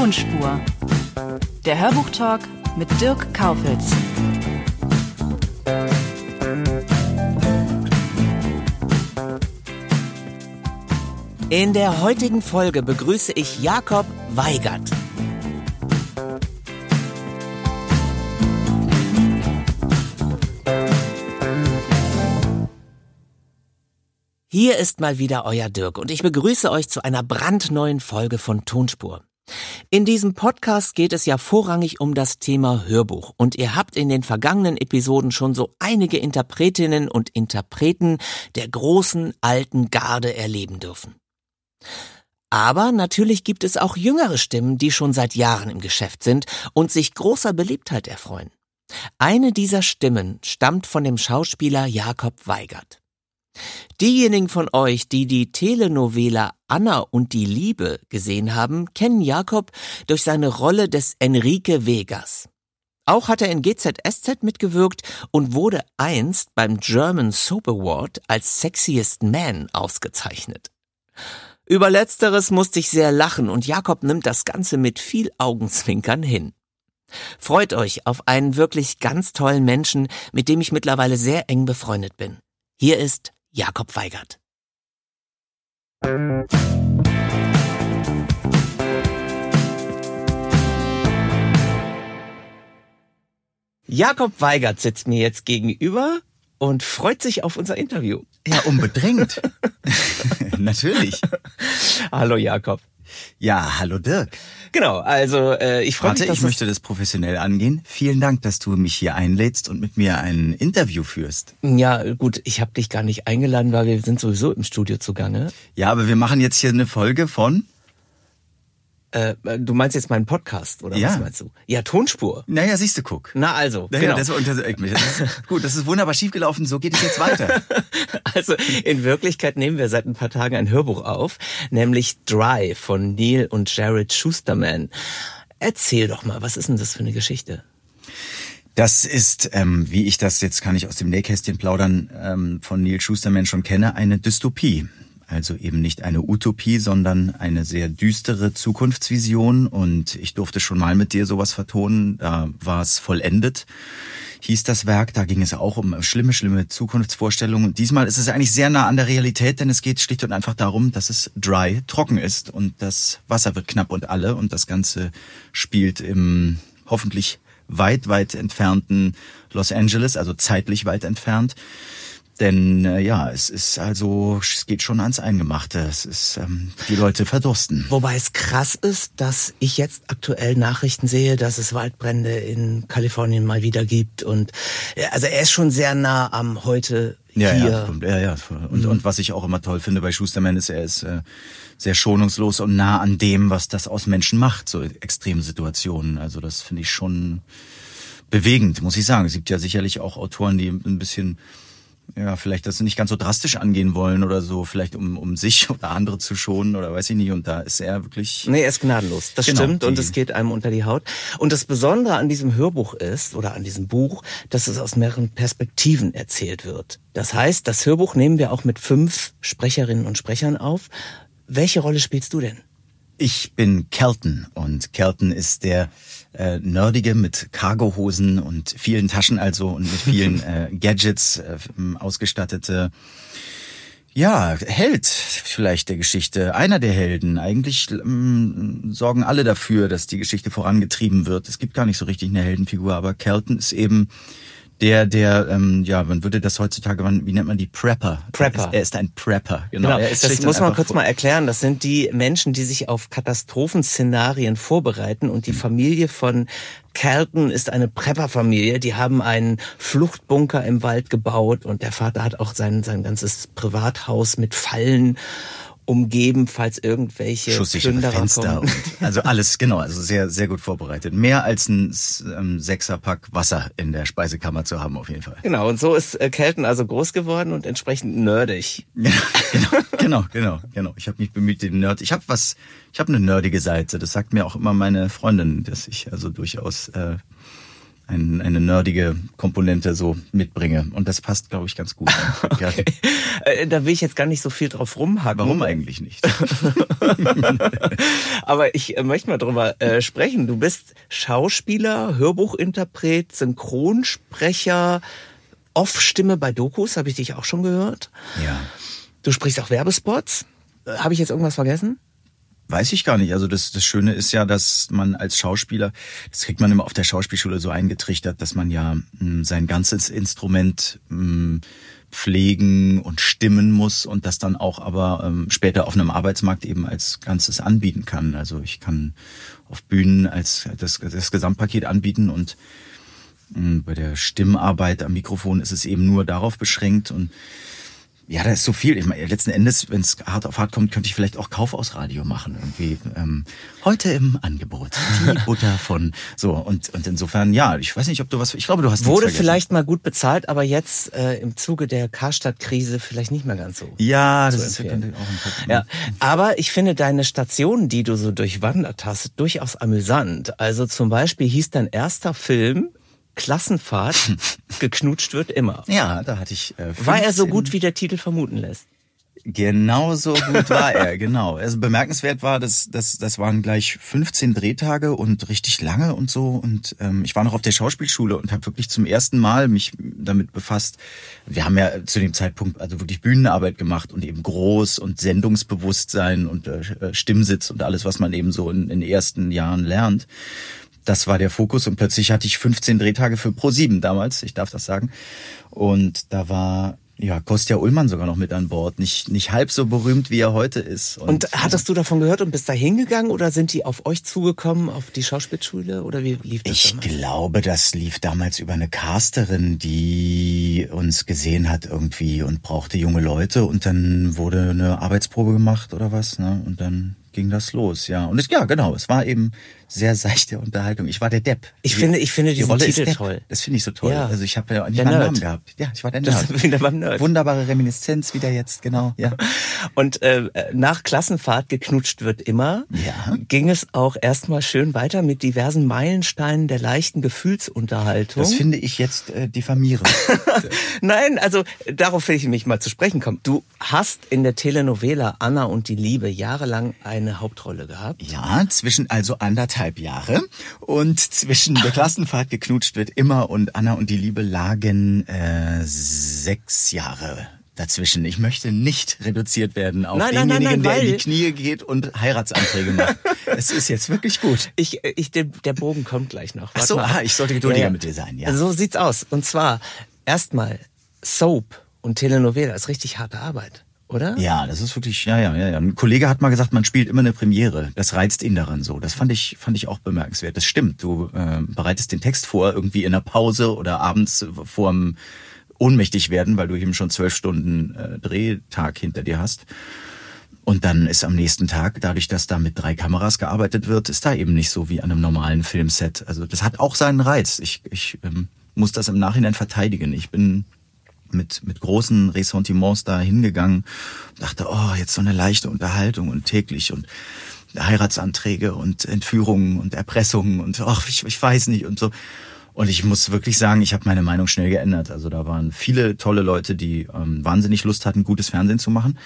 Tonspur. Der Hörbuchtalk mit Dirk Kaufitz. In der heutigen Folge begrüße ich Jakob Weigert. Hier ist mal wieder euer Dirk und ich begrüße euch zu einer brandneuen Folge von Tonspur. In diesem Podcast geht es ja vorrangig um das Thema Hörbuch und ihr habt in den vergangenen Episoden schon so einige Interpretinnen und Interpreten der großen alten Garde erleben dürfen. Aber natürlich gibt es auch jüngere Stimmen, die schon seit Jahren im Geschäft sind und sich großer Beliebtheit erfreuen. Eine dieser Stimmen stammt von dem Schauspieler Jakob Weigert. Diejenigen von euch, die die Telenovela Anna und die Liebe gesehen haben, kennen Jakob durch seine Rolle des Enrique Vegas. Auch hat er in GZSZ mitgewirkt und wurde einst beim German Soap Award als Sexiest Man ausgezeichnet. Über letzteres musste ich sehr lachen und Jakob nimmt das Ganze mit viel Augenzwinkern hin. Freut euch auf einen wirklich ganz tollen Menschen, mit dem ich mittlerweile sehr eng befreundet bin. Hier ist Jakob Weigert. Jakob Weigert sitzt mir jetzt gegenüber und freut sich auf unser Interview. Ja, unbedingt. Natürlich. Hallo Jakob. Ja, hallo Dirk. Genau, also äh, ich freue mich, Warte, ich möchte das professionell angehen. Vielen Dank, dass du mich hier einlädst und mit mir ein Interview führst. Ja, gut, ich habe dich gar nicht eingeladen, weil wir sind sowieso im Studio zugange. Ja, aber wir machen jetzt hier eine Folge von Äh, du meinst jetzt meinen Podcast, oder Ja. was meinst du? Ja, Tonspur. Naja, siehst du, guck. Na also, Naja, genau. das, das, das ist, gut, das ist wunderbar schiefgelaufen. So geht es jetzt weiter. Also in Wirklichkeit nehmen wir seit ein paar Tagen ein Hörbuch auf, nämlich Dry von Neil und Jared Schusterman. Erzähl doch mal, was ist denn das für eine Geschichte? Das ist, ähm, wie ich das jetzt kann ich aus dem Nähkästchen plaudern, ähm, von Neil Schusterman schon kenne, eine Dystopie. Also eben nicht eine Utopie, sondern eine sehr düstere Zukunftsvision. Und ich durfte schon mal mit dir sowas vertonen. Da war es vollendet, hieß das Werk. Da ging es auch um schlimme, schlimme Zukunftsvorstellungen. Und diesmal ist es eigentlich sehr nah an der Realität, denn es geht schlicht und einfach darum, dass es dry, trocken ist und das Wasser wird knapp und alle. Und das Ganze spielt im hoffentlich weit, weit entfernten Los Angeles, also zeitlich weit entfernt. Denn äh, ja, es ist also, es geht schon ans Eingemachte. Es ist, ähm, die Leute verdursten. Wobei es krass ist, dass ich jetzt aktuell Nachrichten sehe, dass es Waldbrände in Kalifornien mal wieder gibt und ja, also er ist schon sehr nah am heute Ja, hier. ja, ja, ja. Und, und was ich auch immer toll finde bei Schusterman ist, er ist äh, sehr schonungslos und nah an dem, was das aus Menschen macht, so extreme Situationen. Also das finde ich schon bewegend, muss ich sagen. Es gibt ja sicherlich auch Autoren, die ein bisschen ja, vielleicht das nicht ganz so drastisch angehen wollen oder so, vielleicht um, um sich oder andere zu schonen oder weiß ich nicht. Und da ist er wirklich. Nee, er ist gnadenlos. Das Genau, stimmt und es geht einem unter die Haut. Und das Besondere an diesem Hörbuch ist, oder an diesem Buch, dass es aus mehreren Perspektiven erzählt wird. Das heißt, das Hörbuch nehmen wir auch mit fünf Sprecherinnen und Sprechern auf. Welche Rolle spielst du denn? Ich bin Kelton und Kelton ist der äh, nerdige mit Cargohosen und vielen Taschen also und mit vielen äh, Gadgets äh, ausgestattete ja, Held vielleicht der Geschichte, einer der Helden. Eigentlich ähm, sorgen alle dafür, dass die Geschichte vorangetrieben wird. Es gibt gar nicht so richtig eine Heldenfigur, aber Kelton ist eben der, der, ähm, ja, man würde das heutzutage, wie nennt man die Prepper? Prepper. Er ist, er ist ein Prepper, genau. Genau, Er ist das muss man kurz vor- mal erklären. Das sind die Menschen, die sich auf Katastrophenszenarien vorbereiten und die Familie von Calton ist eine Prepper-Familie. Die haben einen Fluchtbunker im Wald gebaut und der Vater hat auch sein, sein ganzes Privathaus mit Fallen umgeben, falls irgendwelche Schusssichere Fenster und also alles genau, also sehr sehr gut vorbereitet. Mehr als ein ähm, Sechserpack Wasser in der Speisekammer zu haben auf jeden Fall. Genau, und so ist äh, Kelton also groß geworden und entsprechend nerdig. Ja, genau, genau, genau, genau. Ich habe mich bemüht, den Nerd. Ich habe was, ich habe eine nerdige Seite. Das sagt mir auch immer meine Freundin, dass ich also durchaus äh, ein, eine nerdige Komponente so mitbringe. Und das passt, glaube ich, ganz gut. Ja. Äh, da will ich jetzt gar nicht so viel drauf rumhacken. Warum eigentlich nicht? Aber ich äh, möchte mal drüber äh, sprechen. Du bist Schauspieler, Hörbuchinterpret, Synchronsprecher, Off-Stimme bei Dokus, habe ich dich auch schon gehört. Ja. Du sprichst auch Werbespots. Äh, Habe ich jetzt irgendwas vergessen? Weiß ich gar nicht. Also das, das Schöne ist ja, dass man als Schauspieler, das kriegt man immer auf der Schauspielschule so eingetrichtert, dass man ja mh, sein ganzes Instrument mh, pflegen und stimmen muss und das dann auch aber ähm, später auf einem Arbeitsmarkt eben als Ganzes anbieten kann. Also ich kann auf Bühnen als das, das Gesamtpaket anbieten und mh, bei der Stimmarbeit am Mikrofon ist es eben nur darauf beschränkt und ja, da ist so viel. Ich meine, letzten Endes, wenn es hart auf hart kommt, könnte ich vielleicht auch Kaufhausradio machen. Irgendwie ähm, heute im Angebot die Butter von so und und insofern ja. Ich weiß nicht, ob du was. Ich glaube, du hast Wurde vielleicht mal gut bezahlt, aber jetzt äh, im Zuge der Karstadt-Krise vielleicht nicht mehr ganz so. Ja, das ist auch ein Punkt. Ja, aber ich finde deine Stationen, die du so durchwandert hast, durchaus amüsant. Also zum Beispiel hieß dein erster Film Klassenfahrt, geknutscht wird immer. Ja, da hatte ich. Äh, War er so 15 gut, wie der Titel vermuten lässt? Genau so gut war er, genau. Also bemerkenswert war, dass das, das waren gleich 15 Drehtage und richtig lange und so. Und ähm, ich war noch auf der Schauspielschule und habe wirklich zum ersten Mal mich damit befasst. Wir haben ja zu dem Zeitpunkt also wirklich Bühnenarbeit gemacht und eben groß und Sendungsbewusstsein und äh, Stimmsitz und alles, was man eben so in, in den ersten Jahren lernt. Das war der Fokus und plötzlich hatte ich 15 Drehtage für Pro7 damals, ich darf das sagen. Und da war ja Kostja Ullmann sogar noch mit an Bord, nicht nicht halb so berühmt wie er heute ist. Und hattest du davon gehört und bist da hingegangen oder sind die auf euch zugekommen, auf die Schauspielschule oder wie lief das ich damals? glaube, das lief damals über eine Casterin, die uns gesehen hat irgendwie und brauchte junge Leute und dann wurde eine Arbeitsprobe gemacht oder was, ne? Und dann ging das los, ja. Und es, ja, genau, es war eben sehr seichte Unterhaltung. Ich war der Depp. Ich Die- finde- ich finde die diesen Rolle Titel toll. Das finde ich so toll. Ja. Also ich habe ja nicht Der mal einen Nerd. Namen gehabt. Ja, ich war der Das Nerd. ist wieder beim Nerd. Wunderbare Reminiszenz wieder jetzt, genau. Ja. Und äh, nach Klassenfahrt geknutscht wird immer, Ja. ging es auch erstmal schön weiter mit diversen Meilensteinen der leichten Gefühlsunterhaltung. Das finde ich jetzt äh, diffamierend. Nein, also darauf will ich mich mal zu sprechen kommen. Du hast in der Telenovela Anna und die Liebe jahrelang eine Hauptrolle gehabt. Ja, zwischen also anderthalb Jahre und zwischen der Klassenfahrt geknutscht wird immer und Anna und die Liebe lagen äh, sechs Jahre dazwischen. Ich möchte nicht reduziert werden auf Nein, nein, nein, denjenigen, nein, der in die Knie geht und Heiratsanträge macht. Es ist jetzt wirklich gut. Ich, ich, der, der Bogen kommt gleich noch. Ach Warte so, mal. ah, ich sollte geduldiger mit dir sein, ja. So sieht's aus. Und zwar erstmal Soap und Telenovela ist richtig harte Arbeit, oder? Ja, das ist wirklich, ja, ja, ja, ja. Ein Kollege hat mal gesagt, man spielt immer eine Premiere. Das reizt ihn daran so. Das fand ich, fand ich auch bemerkenswert. Das stimmt. Du äh, bereitest den Text vor, irgendwie in der Pause oder abends vorm ohnmächtig werden, weil du eben schon zwölf Stunden äh, Drehtag hinter dir hast. Und dann ist am nächsten Tag, dadurch, dass da mit drei Kameras gearbeitet wird, ist da eben nicht so wie an einem normalen Filmset. Also das hat auch seinen Reiz. Ich, ich ähm, muss das im Nachhinein verteidigen. Ich bin mit, mit großen Ressentiments da hingegangen, dachte, oh, jetzt so eine leichte Unterhaltung und täglich und Heiratsanträge und Entführungen und Erpressungen und ach, ich, ich weiß nicht und so. Und ich muss wirklich sagen, ich habe meine Meinung schnell geändert. Also da waren viele tolle Leute, die ähm, wahnsinnig Lust hatten, gutes Fernsehen zu machen.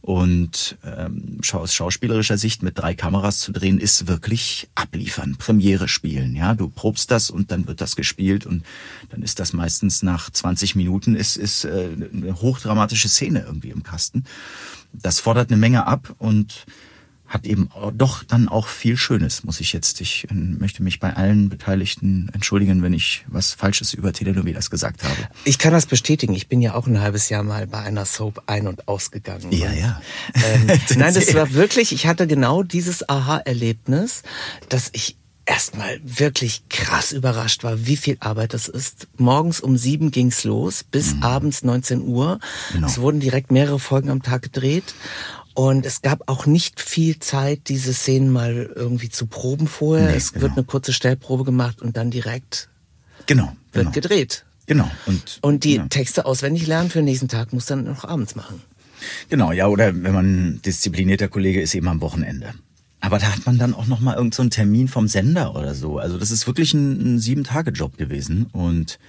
Und ähm, aus schauspielerischer Sicht mit drei Kameras zu drehen, ist wirklich abliefern, Premiere spielen. Ja, du probst das und dann wird das gespielt und dann ist das meistens nach 20 Minuten ist ist äh, eine hochdramatische Szene irgendwie im Kasten. Das fordert eine Menge ab und hat eben doch dann auch viel Schönes, muss ich jetzt. Ich äh, möchte mich bei allen Beteiligten entschuldigen, wenn ich was Falsches über Telenovelas gesagt habe. Ich kann das bestätigen. Ich bin ja auch ein halbes Jahr mal bei einer Soap ein- und ausgegangen. Ja, Und, ja. Ähm, nein, das war wirklich, ich hatte genau dieses Aha-Erlebnis, dass ich erstmal wirklich krass überrascht war, wie viel Arbeit das ist. Morgens um sieben ging's los bis abends 19 Uhr. Genau. Es wurden direkt mehrere Folgen am Tag gedreht. Und es gab auch nicht viel Zeit, diese Szenen mal irgendwie zu proben vorher. Nee, es genau. wird eine kurze Stellprobe gemacht und dann direkt Genau. wird genau. gedreht. Genau. Und, Und die ja. Texte auswendig lernen für den nächsten Tag muss dann noch abends machen. Genau, ja, oder wenn man ein disziplinierter Kollege ist, eben am Wochenende. Aber da hat man dann auch noch mal irgendeinen so einen Termin vom Sender oder so. Also das ist wirklich ein, ein Sieben-Tage-Job gewesen. Und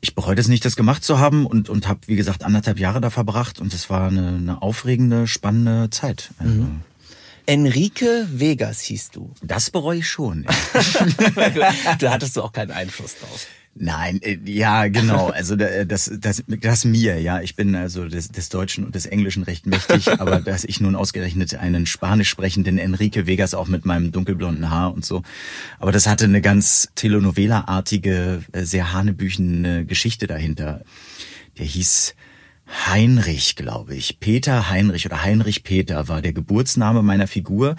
ich bereue das nicht, das gemacht zu haben und, und habe, wie gesagt, anderthalb Jahre da verbracht. Und es war eine, eine aufregende, spannende Zeit. Also, Enrique Vegas hieß du. Das bereue ich schon. da hattest du auch keinen Einfluss drauf. Nein, äh, ja, genau. Also da- das, das, das mir, ja. Ich bin also des, des Deutschen und des Englischen recht mächtig, aber dass ich nun ausgerechnet einen spanisch sprechenden Enrique Vegas auch mit meinem dunkelblonden Haar und so. Aber das hatte eine ganz Telenovela-artige, äh, sehr hanebüchene Geschichte dahinter. Der hieß Heinrich, glaube ich. Peter Heinrich oder Heinrich Peter war der Geburtsname meiner Figur.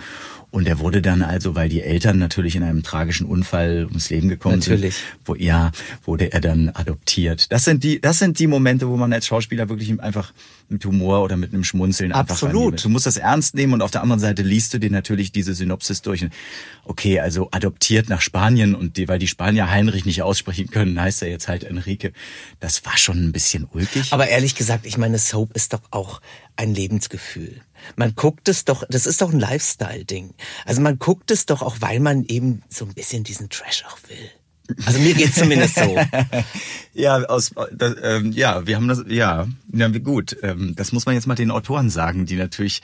Und er wurde dann also, weil die Eltern natürlich in einem tragischen Unfall ums Leben gekommen Natürlich. sind, wo, ja, wurde er dann adoptiert. Das sind die, das sind die Momente, wo man als Schauspieler wirklich einfach mit Humor oder mit einem Schmunzeln einfach Absolut. Du musst das ernst nehmen und auf der anderen Seite liest du dir natürlich diese Synopsis durch. Und, Okay, also adoptiert nach Spanien und die, weil die Spanier Heinrich nicht aussprechen können, heißt er jetzt halt Enrique. Das war schon ein bisschen ulkig. Aber ehrlich gesagt, ich meine, Soap ist doch auch ein Lebensgefühl. Man guckt es doch, das ist doch ein Lifestyle-Ding. Also man guckt es doch auch, weil man eben so ein bisschen diesen Trash auch will. Also mir geht's zumindest so. Ja, aus, das, ähm, ja, wir haben das, ja, ja gut. Ähm, das muss man jetzt mal den Autoren sagen, die natürlich.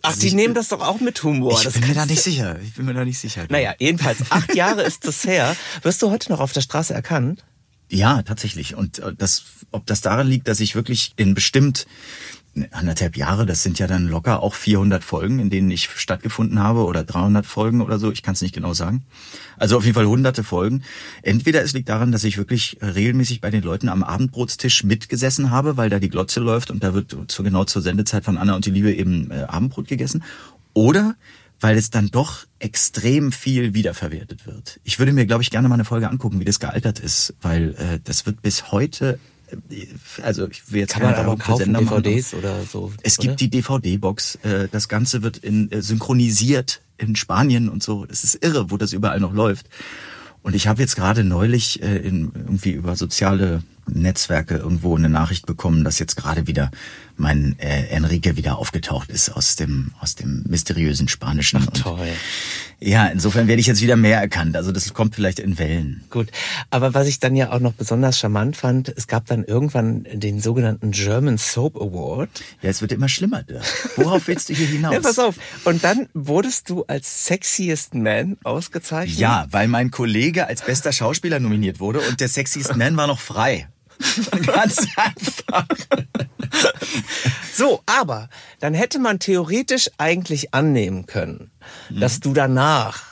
Ach, die nehmen das doch auch mit Humor. Ich Das bin mir da nicht sicher. Ich bin mir da nicht sicher. Naja, jedenfalls, acht Jahre ist das her. Wirst du heute noch auf der Straße erkannt? Ja, tatsächlich. Und äh, das, ob das daran liegt, dass ich wirklich in bestimmt anderthalb Jahre, das sind ja dann locker auch 400 Folgen, in denen ich stattgefunden habe oder 300 Folgen oder so, ich kann es nicht genau sagen. Also auf jeden Fall hunderte Folgen. Entweder es liegt daran, dass ich wirklich regelmäßig bei den Leuten am Abendbrotstisch mitgesessen habe, weil da die Glotze läuft und da wird zu, genau zur Sendezeit von Anna und die Liebe eben äh, Abendbrot gegessen. Oder weil es dann doch extrem viel wiederverwertet wird. Ich würde mir, glaube ich, gerne mal eine Folge angucken, wie das gealtert ist, weil äh, das wird bis heute, also ich will jetzt Kann man keine aber kaufen, Sender machen, DVDs oder so. es oder? gibt die DVD-Box. Äh, das Ganze wird in, äh, synchronisiert in Spanien und so. Es ist irre, wo das überall noch läuft. Und ich habe jetzt gerade neulich äh, in, irgendwie über soziale Netzwerke irgendwo eine Nachricht bekommen, dass jetzt gerade wieder mein äh, Enrique wieder aufgetaucht ist aus dem aus dem mysteriösen Spanischen. Ach, Und toll. ja, insofern werde ich jetzt wieder mehr erkannt. Also das kommt vielleicht in Wellen. Gut, aber was ich dann ja auch noch besonders charmant fand, es gab dann irgendwann den sogenannten German Soap Award. Ja, es wird immer schlimmer. Dirk. Worauf willst du hier hinaus? Ja, pass auf. Und dann wurdest du als Sexiest Man ausgezeichnet. Ja, weil mein Kollege als bester Schauspieler nominiert wurde und der Sexiest Man war noch frei. Ganz einfach. So, aber dann hätte man theoretisch eigentlich annehmen können, Mhm. dass du danach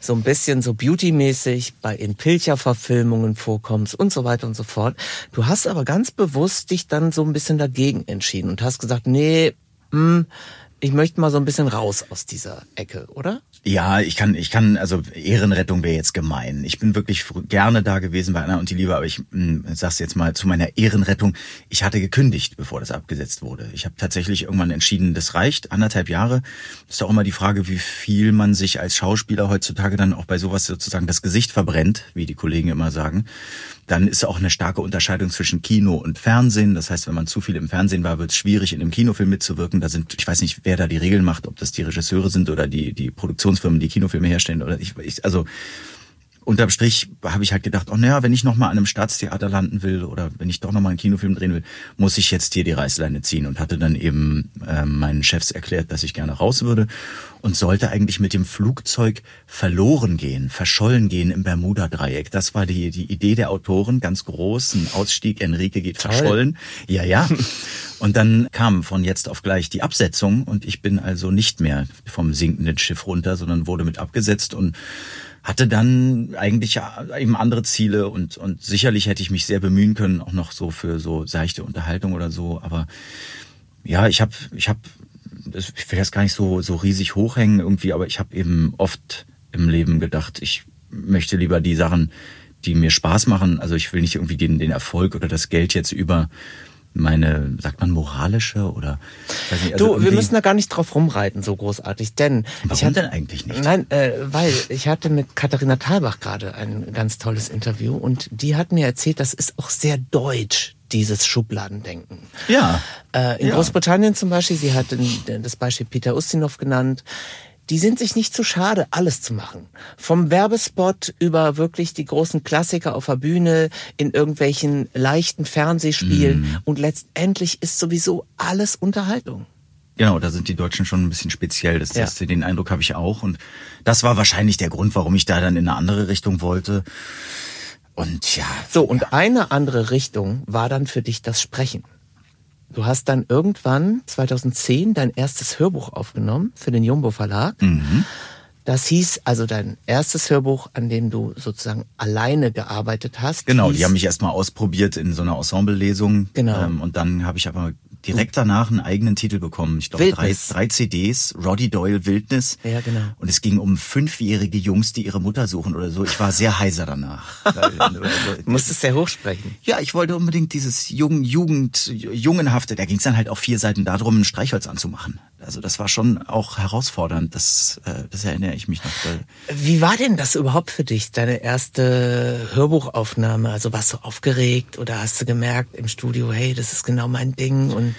so ein bisschen so beautymäßig bei in Pilcher-Verfilmungen vorkommst und so weiter und so fort. Du hast aber ganz bewusst dich dann so ein bisschen dagegen entschieden und hast gesagt, nee, hm, ich möchte mal so ein bisschen raus aus dieser Ecke, oder? Ja, ich kann, ich kann, also Ehrenrettung wäre jetzt gemein. Ich bin wirklich gerne da gewesen bei Anna und die Liebe, aber ich mh, sag's jetzt mal zu meiner Ehrenrettung. Ich hatte gekündigt, bevor das abgesetzt wurde. Ich habe tatsächlich irgendwann entschieden, das reicht. Anderthalb Jahre. Ist auch immer die Frage, wie viel man sich als Schauspieler heutzutage dann auch bei sowas sozusagen das Gesicht verbrennt, wie die Kollegen immer sagen. Dann ist auch eine starke Unterscheidung zwischen Kino und Fernsehen. Das heißt, wenn man zu viel im Fernsehen war, wird es schwierig, in einem Kinofilm mitzuwirken. Da sind, ich weiß nicht, wer da die Regeln macht, ob das die Regisseure sind oder die, die Produktionsfirmen, die Kinofilme herstellen oder ich, ich also unterm Strich habe ich halt gedacht, oh naja, wenn ich noch mal an einem Staatstheater landen will oder wenn ich doch noch mal einen Kinofilm drehen will, muss ich jetzt hier die Reißleine ziehen und hatte dann eben ähm, meinen Chefs erklärt, dass ich gerne raus würde und sollte eigentlich mit dem Flugzeug verloren gehen, verschollen gehen im Bermuda-Dreieck. Das war die, die Idee der Autoren, ganz groß, ein Ausstieg, Enrique geht verschollen. Ja, ja. Und dann kam von jetzt auf gleich die Absetzung und ich bin also nicht mehr vom sinkenden Schiff runter, sondern wurde mit abgesetzt und hatte dann eigentlich ja eben andere Ziele und, und sicherlich hätte ich mich sehr bemühen können, auch noch so für so seichte Unterhaltung oder so. Aber ja, ich habe, ich habe, ich will das gar nicht so, so riesig hochhängen irgendwie, aber ich habe eben oft im Leben gedacht, ich möchte lieber die Sachen, die mir Spaß machen. Also ich will nicht irgendwie den, den Erfolg oder das Geld jetzt über meine, sagt man moralische oder? Nicht, also du, wir müssen da gar nicht drauf rumreiten so großartig, denn Warum ich hatte denn eigentlich nicht. Nein, äh, weil ich hatte mit Katharina Thalbach gerade ein ganz tolles Interview und die hat mir erzählt, das ist auch sehr deutsch dieses Schubladendenken. Ja. Äh, in ja. Großbritannien zum Beispiel, sie hat das Beispiel Peter Ustinov genannt, die sind sich nicht zu schade, alles zu machen. Vom Werbespot über wirklich die großen Klassiker auf der Bühne, in irgendwelchen leichten Fernsehspielen mm. und letztendlich ist sowieso alles Unterhaltung. Genau, da sind die Deutschen schon ein bisschen speziell. Das, ja. das, den Eindruck habe ich auch. Und das war wahrscheinlich der Grund, warum ich da dann in eine andere Richtung wollte. Und ja. So, und eine andere Richtung war dann für dich das Sprechen. Du hast dann irgendwann 2010 dein erstes Hörbuch aufgenommen für den Jumbo Verlag. Mhm. Das hieß also dein erstes Hörbuch, an dem du sozusagen alleine gearbeitet hast. Genau, die haben mich erstmal ausprobiert in so einer Ensemble-Lesung. Genau. Ähm, und dann habe ich aber direkt danach einen eigenen Titel bekommen. Ich glaube, drei, drei CDs, Roddy Doyle Wildnis. Ja, genau. Und es ging um fünfjährige Jungs, die ihre Mutter suchen oder so. Ich war sehr heiser danach. du musstest sehr hoch sprechen. Ja, ich wollte unbedingt dieses Jugend, Jugend, Jungenhafte. Da ging es dann halt auf vier Seiten darum, ein Streichholz anzumachen. Also das war schon auch herausfordernd. Das, äh, das erinnere ich mich noch. Wie war denn das überhaupt für dich, deine erste Hörbuchaufnahme? Also warst du aufgeregt oder hast du gemerkt im Studio, hey, das ist genau mein Ding und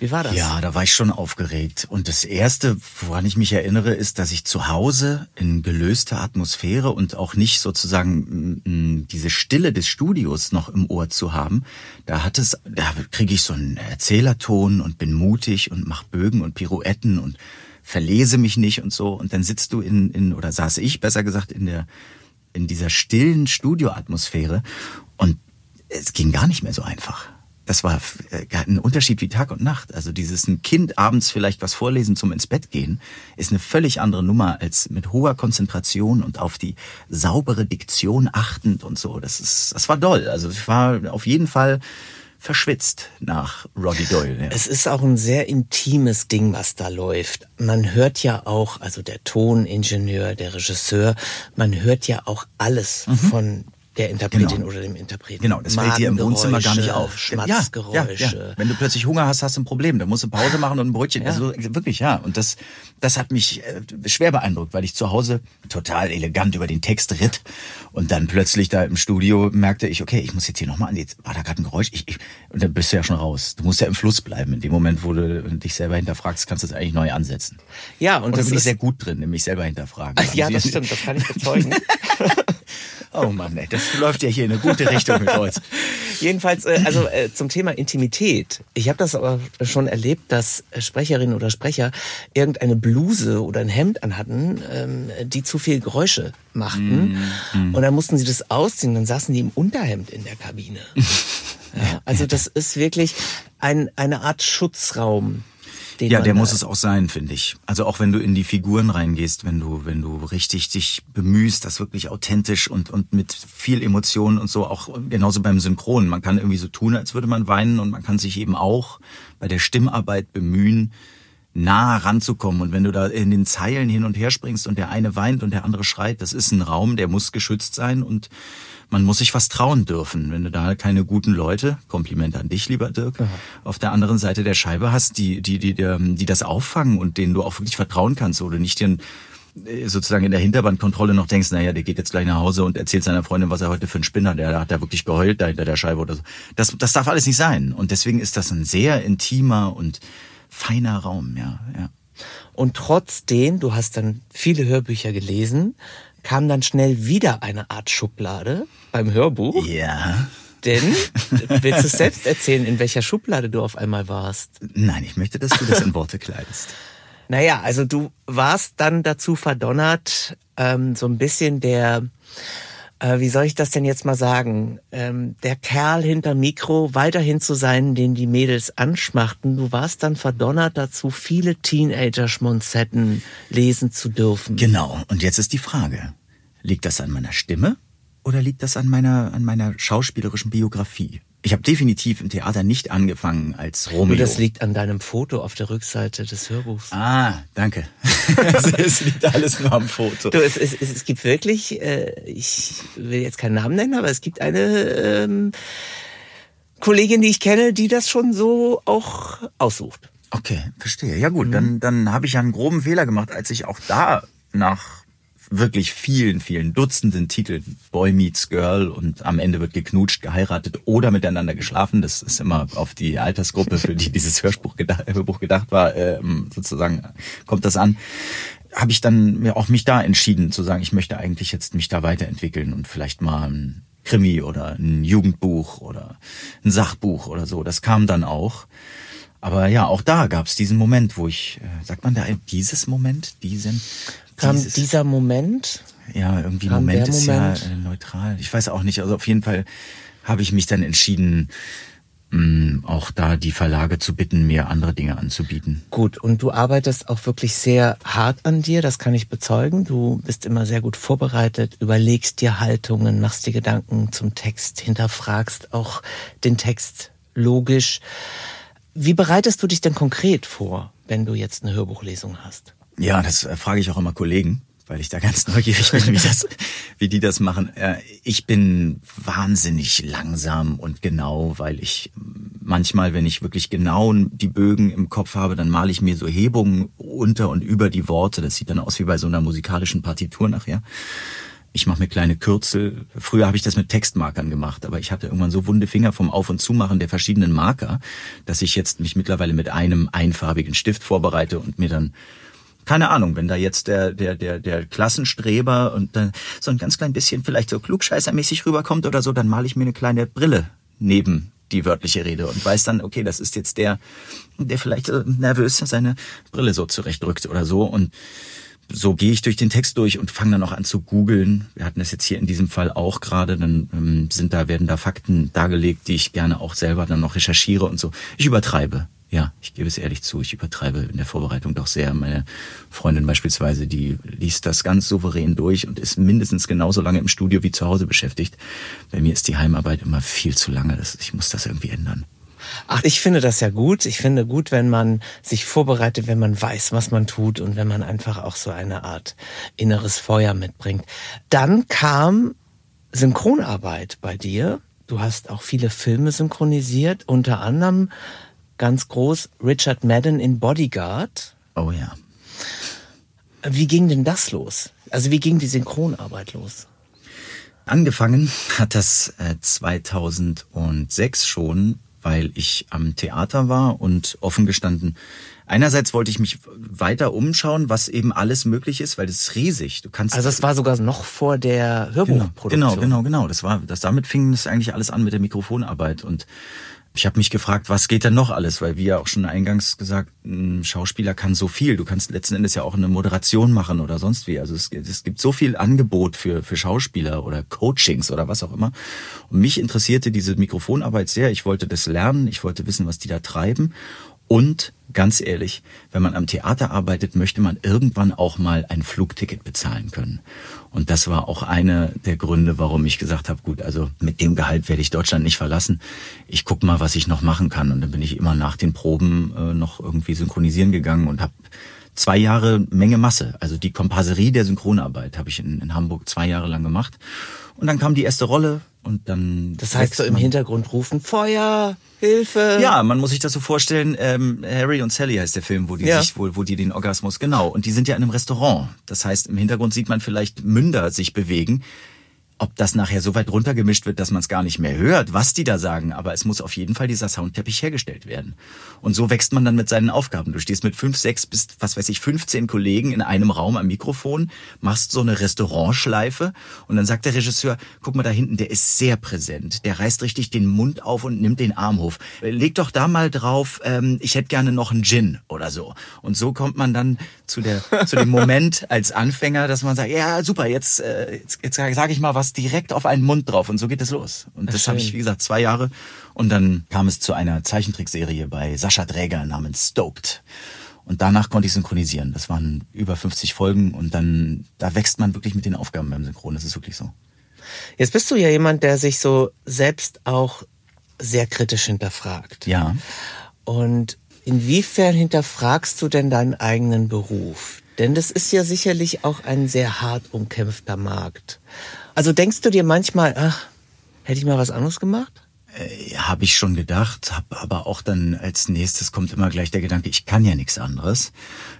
wie war das? Ja, da war ich schon aufgeregt. Und das Erste, woran ich mich erinnere, ist, dass ich zu Hause in gelöster Atmosphäre und auch nicht sozusagen mh, diese Stille des Studios noch im Ohr zu haben, da hat es, da kriege ich so einen Erzählerton und bin mutig und mach Bögen und Pirouetten und verlese mich nicht und so. Und dann sitzt du in, in oder saß ich besser gesagt in der in dieser stillen Studioatmosphäre und es ging gar nicht mehr so einfach das war äh, ein Unterschied wie Tag und Nacht. Also dieses ein Kind abends vielleicht was vorlesen zum ins Bett gehen, ist eine völlig andere Nummer als mit hoher Konzentration und auf die saubere Diktion achtend und so. Das ist, das war doll. Also ich war auf jeden Fall verschwitzt nach Roddy Doyle. Ja. Es ist auch ein sehr intimes Ding, was da läuft. Man hört ja auch, also der Toningenieur, der Regisseur, man hört ja auch alles mhm. von der Interpretin genau. oder dem Interpreten. Genau, das fällt dir im Wohnzimmer gar nicht auf. Schmatzgeräusche. Ja, ja, ja. Wenn du plötzlich Hunger hast, hast du ein Problem. Da musst du Pause machen und ein Brötchen. Also wirklich, ja. Und das, das hat mich äh, schwer beeindruckt, weil ich zu Hause total elegant über den Text ritt und dann plötzlich da im Studio merkte ich, okay, ich muss jetzt hier nochmal an. Jetzt war da gerade ein Geräusch. Ich, ich, und dann bist du ja schon raus. Du musst ja im Fluss bleiben. In dem Moment, wo du dich selber hinterfragst, kannst du es eigentlich neu ansetzen. Ja, und, und da bin ich sehr gut drin, nämlich selber hinterfragen. Ach, ja, das stimmt. Das kann ich bezeugen. Oh Mann, ey, das läuft ja hier in eine gute Richtung mit uns. Jedenfalls, äh, also äh, zum Thema Intimität. Ich habe das aber schon erlebt, dass Sprecherinnen oder Sprecher irgendeine Bluse oder ein Hemd anhatten, ähm, die zu viel Geräusche machten. Mm, mm. Und dann mussten sie das ausziehen, dann saßen die im Unterhemd in der Kabine. ja, also das ist wirklich ein, eine Art Schutzraum ja, der muss es auch sein, finde ich. Also auch wenn du in die Figuren reingehst, wenn du, wenn du richtig dich bemühst, das wirklich authentisch und, und mit viel Emotionen und so, auch genauso beim Synchron. Man kann irgendwie so tun, als würde man weinen und man kann sich eben auch bei der Stimmarbeit bemühen, nah ranzukommen. Und wenn du da in den Zeilen hin und her springst und der eine weint und der andere schreit, das ist ein Raum, der muss geschützt sein und man muss sich was trauen dürfen. Wenn du da keine guten Leute, Kompliment an dich, lieber Dirk, Aha. auf der anderen Seite der Scheibe hast, die, die, die, die, die das auffangen und denen du auch wirklich vertrauen kannst oder nicht den äh, sozusagen in der Hinterbandkontrolle noch denkst, naja, der geht jetzt gleich nach Hause und erzählt seiner Freundin, was er heute für ein Spinner, der hat da wirklich geheult da hinter der Scheibe oder so. Das, das darf alles nicht sein. Und deswegen ist das ein sehr intimer und feiner Raum, ja, ja. Und trotzdem, du hast dann viele Hörbücher gelesen, kam dann schnell wieder eine Art Schublade beim Hörbuch. Ja. Denn, willst du selbst erzählen, in welcher Schublade du auf einmal warst? Nein, ich möchte, dass du das in Worte kleidest. Naja, also du warst dann dazu verdonnert, ähm, so ein bisschen der äh, wie soll ich das denn jetzt mal sagen, ähm, der Kerl hinter Mikro weiterhin zu sein, den die Mädels anschmachten. Du warst dann verdonnert dazu, viele Teenager-Schmonzetten lesen zu dürfen. Genau. Und jetzt ist die Frage, liegt das an meiner Stimme oder liegt das an meiner, an meiner schauspielerischen Biografie? Ich habe definitiv im Theater nicht angefangen als Romeo. Nur das liegt an deinem Foto auf der Rückseite des Hörbuchs. Ah, danke. es liegt alles nur am Foto. Du, es, es, es gibt wirklich, äh, ich will jetzt keinen Namen nennen, aber es gibt eine ähm, Kollegin, die ich kenne, die das schon so auch aussucht. Okay, verstehe. Ja gut, mhm. dann, dann habe ich ja einen groben Fehler gemacht, als ich auch da nach wirklich vielen, vielen Dutzenden Titeln, Boy Meets Girl und am Ende wird geknutscht, geheiratet oder miteinander geschlafen. Das ist immer auf die Altersgruppe, für die dieses Hörbuch gedacht, gedacht war, ähm, sozusagen kommt das an. Habe ich dann mir auch mich da entschieden zu sagen, ich möchte eigentlich jetzt mich da weiterentwickeln und vielleicht mal ein Krimi oder ein Jugendbuch oder ein Sachbuch oder so. Das kam dann auch. Aber ja, auch da gab es diesen Moment, wo ich, äh, sagt man da dieses Moment, diesen, Kam dieses, dieser Moment? Ja, irgendwie Moment ist Moment? ja äh, neutral. Ich weiß auch nicht. Also auf jeden Fall habe ich mich dann entschieden, mh, mm, auch da die Verlage zu bitten, mir andere Dinge anzubieten. Gut, und du arbeitest auch wirklich sehr hart an dir, das kann ich bezeugen. Du bist immer sehr gut vorbereitet, überlegst dir Haltungen, machst dir Gedanken zum Text, hinterfragst auch den Text logisch. Wie bereitest du dich denn konkret vor, wenn du jetzt eine Hörbuchlesung hast? Ja, das äh, frage ich auch immer Kollegen, weil ich da ganz neugierig bin, wie, das, wie die das machen. Äh, ich bin wahnsinnig langsam und genau, weil ich manchmal, wenn ich wirklich genau die Bögen im Kopf habe, dann male ich mir so Hebungen unter und über die Worte. Das sieht dann aus wie bei so einer musikalischen Partitur nachher. Ich mache mir kleine Kürzel. Früher habe ich das mit Textmarkern gemacht, aber ich hatte irgendwann so wunde Finger vom Auf- und Zumachen der verschiedenen Marker, dass ich jetzt mich mittlerweile mit einem einfarbigen Stift vorbereite und mir dann keine Ahnung, wenn da jetzt der, der, der, der Klassenstreber und dann so ein ganz klein bisschen vielleicht so klugscheißermäßig rüberkommt oder so, dann male ich mir eine kleine Brille neben die wörtliche Rede und weiß dann, okay, das ist jetzt der, der vielleicht nervös seine Brille so zurechtdrückt oder so und so gehe ich durch den Text durch und fange dann auch an zu googeln. Wir hatten das jetzt hier in diesem Fall auch gerade, dann ähm, sind da werden da Fakten dargelegt, die ich gerne auch selber dann noch recherchiere und so. Ich übertreibe. Ja, ich gebe es ehrlich zu, ich übertreibe in der Vorbereitung doch sehr. Meine Freundin beispielsweise, die liest das ganz souverän durch und ist mindestens genauso lange im Studio wie zu Hause beschäftigt. Bei mir ist die Heimarbeit immer viel zu lange. Ich muss das irgendwie ändern. Ach, ich finde das ja gut. Ich finde gut, wenn man sich vorbereitet, wenn man weiß, was man tut und wenn man einfach auch so eine Art inneres Feuer mitbringt. Dann kam Synchronarbeit bei dir. Du hast auch viele Filme synchronisiert, unter anderem ganz groß Richard Madden in Bodyguard. Oh ja. Wie ging denn das los? Also wie ging die Synchronarbeit los? Angefangen hat das 2006 äh, schon, weil ich am Theater war und offen gestanden, einerseits wollte ich mich weiter umschauen, was eben alles möglich ist, weil das ist riesig. Du kannst also es war sogar noch vor der Hörbuchproduktion. Genau, genau, genau. genau. Das war, das damit fing es eigentlich alles an mit der Mikrofonarbeit und ich habe mich gefragt, was geht denn noch alles? Weil wie ja auch schon eingangs gesagt, ein Schauspieler kann so viel. Du kannst letzten Endes ja auch eine Moderation machen oder sonst wie. Also es, es gibt so viel Angebot für, für Schauspieler oder Coachings oder was auch immer. Und mich interessierte diese Mikrofonarbeit sehr. Ich wollte das lernen. Ich wollte wissen, was die da treiben. Und ganz ehrlich, wenn man am Theater arbeitet, möchte man irgendwann auch mal ein Flugticket bezahlen können. Und das war auch einer der Gründe, warum ich gesagt habe, gut, also mit dem Gehalt werde ich Deutschland nicht verlassen. Ich guck mal, was ich noch machen kann. Und dann bin ich immer nach den Proben äh, noch irgendwie synchronisieren gegangen und habe zwei Jahre Menge Masse. Also die Komparserie der Synchronarbeit habe ich in, in Hamburg zwei Jahre lang gemacht. Und dann kam die erste Rolle und dann. Das heißt so im Hintergrund rufen Feuer, Hilfe. Ja, man muss sich das so vorstellen. Ähm, Harry und Sally heißt der Film, wo die ja. sich, wo, wo die den Orgasmus genau. Und die sind ja in einem Restaurant. Das heißt, im Hintergrund sieht man vielleicht Münder sich bewegen ob das nachher so weit runtergemischt wird, dass man es gar nicht mehr hört, was die da sagen, aber es muss auf jeden Fall dieser Soundteppich hergestellt werden. Und so wächst man dann mit seinen Aufgaben. Du stehst mit fünf, sechs bis, was weiß ich, 15 Kollegen in einem Raum am Mikrofon, machst so eine Restaurantschleife und dann sagt der Regisseur, guck mal da hinten, der ist sehr präsent. Der reißt richtig den Mund auf und nimmt den Arm hoch. Leg doch da mal drauf, ähm, ich hätte gerne noch einen Gin oder so. Und so kommt man dann zu, der, zu dem Moment als Anfänger, dass man sagt, ja super, jetzt, äh, jetzt, jetzt sage ich mal was direkt auf einen Mund drauf und so geht es los. Und das habe ich, wie gesagt, zwei Jahre. Und dann kam es zu einer Zeichentrickserie bei Sascha Dräger namens Stoked. Und danach konnte ich synchronisieren. Das waren über 50 Folgen und dann, da wächst man wirklich mit den Aufgaben beim Synchron. Das ist wirklich so. Jetzt bist du ja jemand, der sich so selbst auch sehr kritisch hinterfragt. Ja. Und inwiefern hinterfragst du denn deinen eigenen Beruf? Denn das ist ja sicherlich auch ein sehr hart umkämpfter Markt. Also denkst du dir manchmal, ach, hätte ich mal was anderes gemacht? Äh, habe ich schon gedacht, habe aber auch dann als nächstes kommt immer gleich der Gedanke, ich kann ja nichts anderes.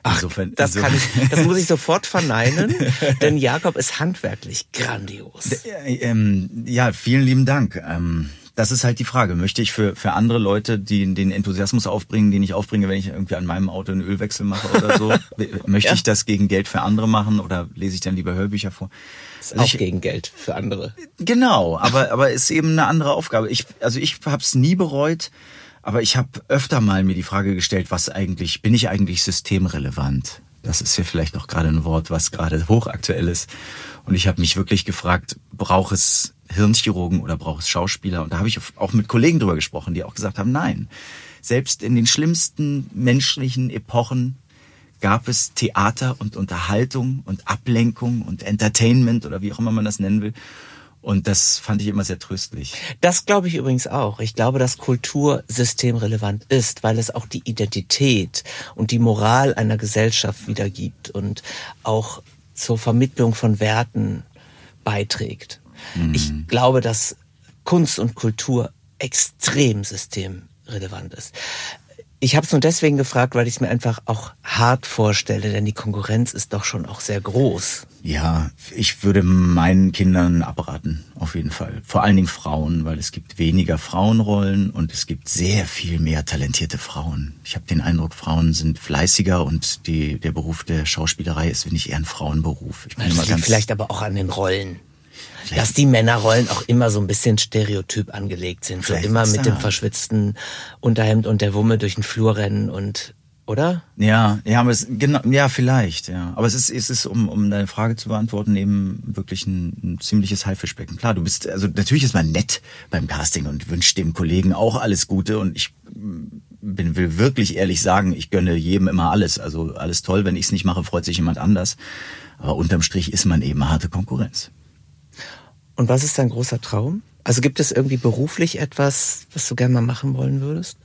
Ach, insofern, das kann ich, das muss ich sofort verneinen, denn Jakob ist handwerklich grandios. Äh, ähm, ja, vielen lieben Dank. Ähm, das ist halt die Frage. Möchte ich für, für andere Leute, die den Enthusiasmus aufbringen, den ich aufbringe, wenn ich irgendwie an meinem Auto einen Ölwechsel mache oder so, möchte ja. ich das gegen Geld für andere machen oder lese ich dann lieber Hörbücher vor? Ist also auch ich, gegen Geld für andere. Genau, aber aber ist eben eine andere Aufgabe. Ich also ich habe es nie bereut, aber ich habe öfter mal mir die Frage gestellt, was eigentlich bin ich eigentlich systemrelevant? Das ist ja vielleicht auch gerade ein Wort, was gerade hochaktuell ist. Und ich habe mich wirklich gefragt, braucht es Hirnchirurgen oder braucht es Schauspieler? Und da habe ich auch mit Kollegen drüber gesprochen, die auch gesagt haben, nein. Selbst in den schlimmsten menschlichen Epochen gab es Theater und Unterhaltung und Ablenkung und Entertainment oder wie auch immer man das nennen will. Und das fand ich immer sehr tröstlich. Das glaube ich übrigens auch. Ich glaube, dass Kultur systemrelevant ist, weil es auch die Identität und die Moral einer Gesellschaft wiedergibt und auch zur Vermittlung von Werten beiträgt. Mhm. Ich glaube, dass Kunst und Kultur extrem systemrelevant ist. Ich habe es nur deswegen gefragt, weil ich es mir einfach auch hart vorstelle, denn die Konkurrenz ist doch schon auch sehr groß. Ja, ich würde meinen Kindern abraten, auf jeden Fall. Vor allen Dingen Frauen, weil es gibt weniger Frauenrollen und es gibt sehr viel mehr talentierte Frauen. Ich habe den Eindruck, Frauen sind fleißiger und die, der Beruf der Schauspielerei ist, finde ich, eher ein Frauenberuf. Ich bin immer ganz vielleicht aber auch an den Rollen dass die Männerrollen auch immer so ein bisschen stereotyp angelegt sind. So immer mit dem verschwitzten Unterhemd und der Wumme durch den Flur rennen und oder? Ja, ja, aber es, genau, ja, vielleicht, ja. Aber es ist, es ist, um, um deine Frage zu beantworten, eben wirklich ein, ein ziemliches Haifischbecken. Klar, du bist, also natürlich ist man nett beim Casting und wünscht dem Kollegen auch alles Gute und ich bin, will wirklich ehrlich sagen, ich gönne jedem immer alles. Also alles toll, wenn ich es nicht mache, freut sich jemand anders. Aber unterm Strich ist man eben harte Konkurrenz. Und was ist dein großer Traum? Also gibt es irgendwie beruflich etwas, was du gerne mal machen wollen würdest?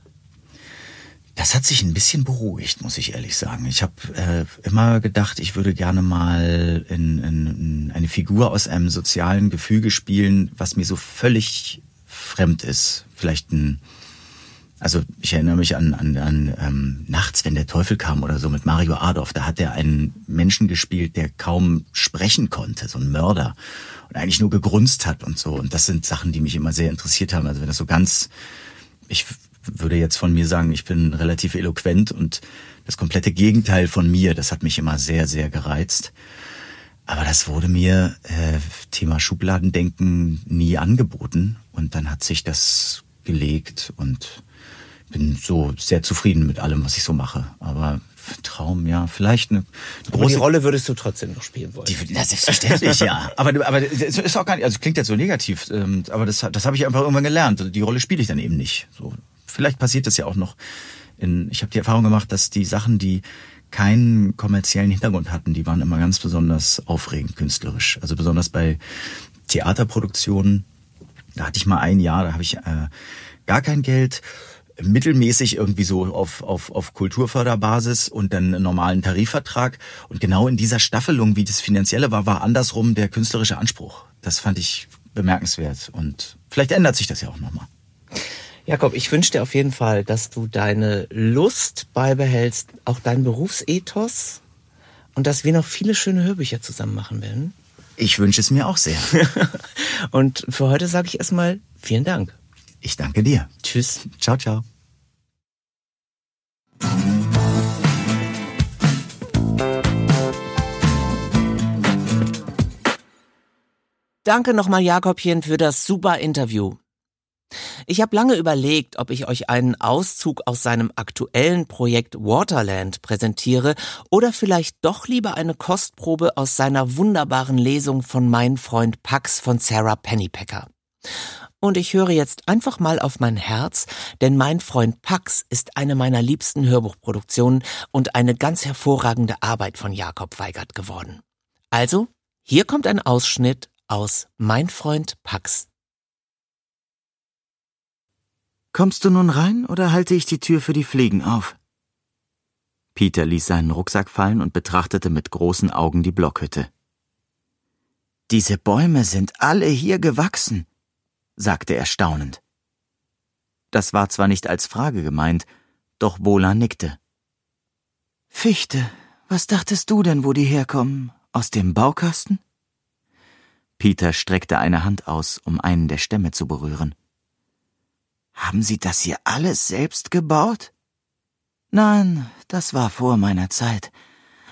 Das hat sich ein bisschen beruhigt, muss ich ehrlich sagen. Ich habe äh, immer gedacht, ich würde gerne mal in, in, in eine Figur aus einem sozialen Gefüge spielen, was mir so völlig fremd ist. Vielleicht ein also ich erinnere mich an, an, an ähm, nachts, wenn der Teufel kam oder so mit Mario Adolf, da hat er einen Menschen gespielt, der kaum sprechen konnte, so ein Mörder und eigentlich nur gegrunzt hat und so. Und das sind Sachen, die mich immer sehr interessiert haben. Also wenn das so ganz, ich würde jetzt von mir sagen, ich bin relativ eloquent und das komplette Gegenteil von mir, das hat mich immer sehr, sehr gereizt. Aber das wurde mir äh, Thema Schubladendenken nie angeboten und dann hat sich das gelegt und bin so sehr zufrieden mit allem, was ich so mache. Aber Traum, ja, vielleicht eine große aber die Rolle würdest du trotzdem noch spielen wollen. Die, ja, selbstverständlich, ja. Aber, aber das ist auch gar nicht, also klingt jetzt so negativ, ähm, aber das, das habe ich einfach irgendwann gelernt. Die Rolle spiele ich dann eben nicht. So, vielleicht passiert das ja auch noch. In, ich habe die Erfahrung gemacht, dass die Sachen, die keinen kommerziellen Hintergrund hatten, die waren immer ganz besonders aufregend künstlerisch. Also besonders bei Theaterproduktionen. Da hatte ich mal ein Jahr, da habe ich äh, gar kein Geld mittelmäßig irgendwie so auf, auf, auf Kulturförderbasis und dann einen normalen Tarifvertrag. Und genau in dieser Staffelung, wie das Finanzielle war, war andersrum der künstlerische Anspruch. Das fand ich bemerkenswert. Und vielleicht ändert sich das ja auch nochmal. Jakob, ich wünsche dir auf jeden Fall, dass du deine Lust beibehältst, auch dein Berufsethos und dass wir noch viele schöne Hörbücher zusammen machen werden. Ich wünsche es mir auch sehr. und für heute sage ich erstmal vielen Dank. Ich danke dir. Tschüss. Ciao, ciao. Danke nochmal, Jakobchen, für das super Interview. Ich habe lange überlegt, ob ich euch einen Auszug aus seinem aktuellen Projekt Waterland präsentiere oder vielleicht doch lieber eine Kostprobe aus seiner wunderbaren Lesung von Mein Freund Pax von Sarah Pennypacker. Und ich höre jetzt einfach mal auf mein Herz, denn mein Freund Pax ist eine meiner liebsten Hörbuchproduktionen und eine ganz hervorragende Arbeit von Jakob Weigert geworden. Also, hier kommt ein Ausschnitt aus Mein Freund Pax. Kommst du nun rein oder halte ich die Tür für die Fliegen auf? Peter ließ seinen Rucksack fallen und betrachtete mit großen Augen die Blockhütte. Diese Bäume sind alle hier gewachsen, sagte er staunend. Das war zwar nicht als Frage gemeint, doch Wola nickte. Fichte, was dachtest du denn, wo die herkommen? Aus dem Baukasten? Peter streckte eine Hand aus, um einen der Stämme zu berühren. Haben Sie das hier alles selbst gebaut? Nein, das war vor meiner Zeit.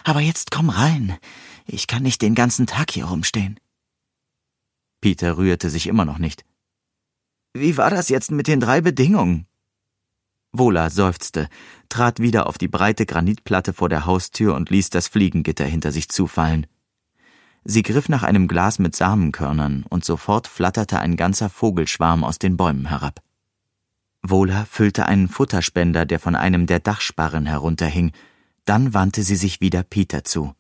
Aber jetzt komm rein. Ich kann nicht den ganzen Tag hier rumstehen. Peter rührte sich immer noch nicht. Wie war das jetzt mit den drei Bedingungen? Wola seufzte, trat wieder auf die breite Granitplatte vor der Haustür und ließ das Fliegengitter hinter sich zufallen. Sie griff nach einem Glas mit Samenkörnern, und sofort flatterte ein ganzer Vogelschwarm aus den Bäumen herab. Wola füllte einen Futterspender, der von einem der Dachsparren herunterhing, dann wandte sie sich wieder Peter zu.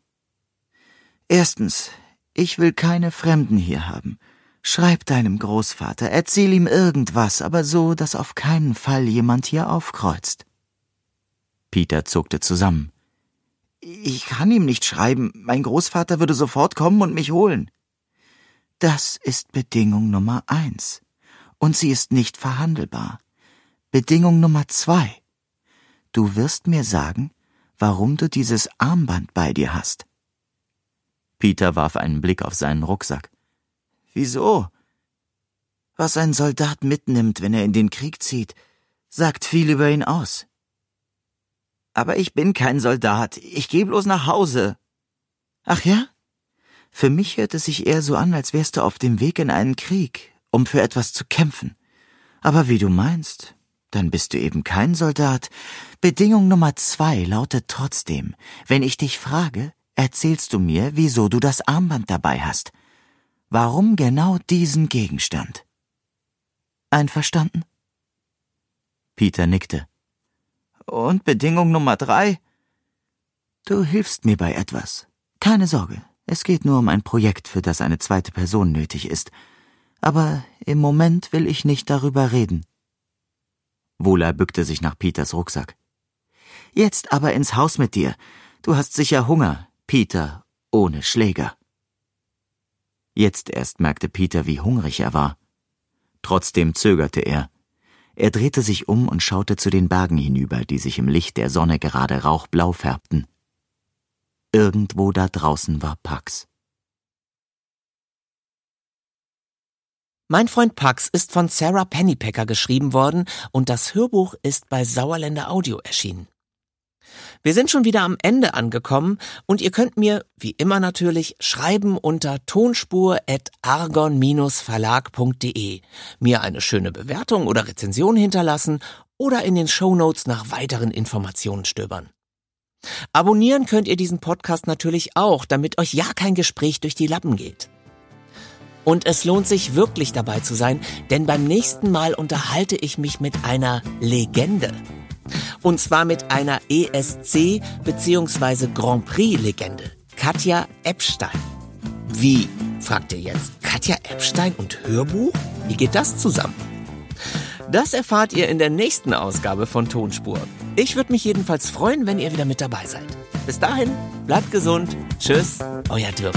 Erstens, ich will keine Fremden hier haben. Schreib deinem Großvater, erzähl ihm irgendwas, aber so, dass auf keinen Fall jemand hier aufkreuzt. Peter zuckte zusammen. Ich kann ihm nicht schreiben, mein Großvater würde sofort kommen und mich holen. Das ist Bedingung Nummer eins. Und sie ist nicht verhandelbar. Bedingung Nummer zwei. Du wirst mir sagen, warum du dieses Armband bei dir hast. Peter warf einen Blick auf seinen Rucksack. Wieso? Was ein Soldat mitnimmt, wenn er in den Krieg zieht, sagt viel über ihn aus. Aber ich bin kein Soldat, ich geh bloß nach Hause. Ach ja? Für mich hört es sich eher so an, als wärst du auf dem Weg in einen Krieg, um für etwas zu kämpfen. Aber wie du meinst, dann bist du eben kein Soldat. Bedingung Nummer zwei lautet trotzdem, wenn ich dich frage, erzählst du mir, wieso du das Armband dabei hast. Warum genau diesen Gegenstand? Einverstanden? Peter nickte. Und Bedingung Nummer drei? Du hilfst mir bei etwas. Keine Sorge, es geht nur um ein Projekt, für das eine zweite Person nötig ist. Aber im Moment will ich nicht darüber reden. Wohler bückte sich nach Peters Rucksack. Jetzt aber ins Haus mit dir. Du hast sicher Hunger, Peter, ohne Schläger. Jetzt erst merkte Peter, wie hungrig er war. Trotzdem zögerte er. Er drehte sich um und schaute zu den Bergen hinüber, die sich im Licht der Sonne gerade rauchblau färbten. Irgendwo da draußen war Pax. Mein Freund Pax ist von Sarah Pennypacker geschrieben worden und das Hörbuch ist bei Sauerländer Audio erschienen. Wir sind schon wieder am Ende angekommen und ihr könnt mir, wie immer natürlich, schreiben unter tonspur.argon-verlag.de, mir eine schöne Bewertung oder Rezension hinterlassen oder in den Shownotes nach weiteren Informationen stöbern. Abonnieren könnt ihr diesen Podcast natürlich auch, damit euch ja kein Gespräch durch die Lappen geht. Und es lohnt sich wirklich dabei zu sein, denn beim nächsten Mal unterhalte ich mich mit einer Legende. Und zwar mit einer ESC bzw. Grand Prix-Legende, Katja Epstein. Wie, fragt ihr jetzt, Katja Epstein und Hörbuch? Wie geht das zusammen? Das erfahrt ihr in der nächsten Ausgabe von Tonspur. Ich würde mich jedenfalls freuen, wenn ihr wieder mit dabei seid. Bis dahin, bleibt gesund. Tschüss, euer Dirk.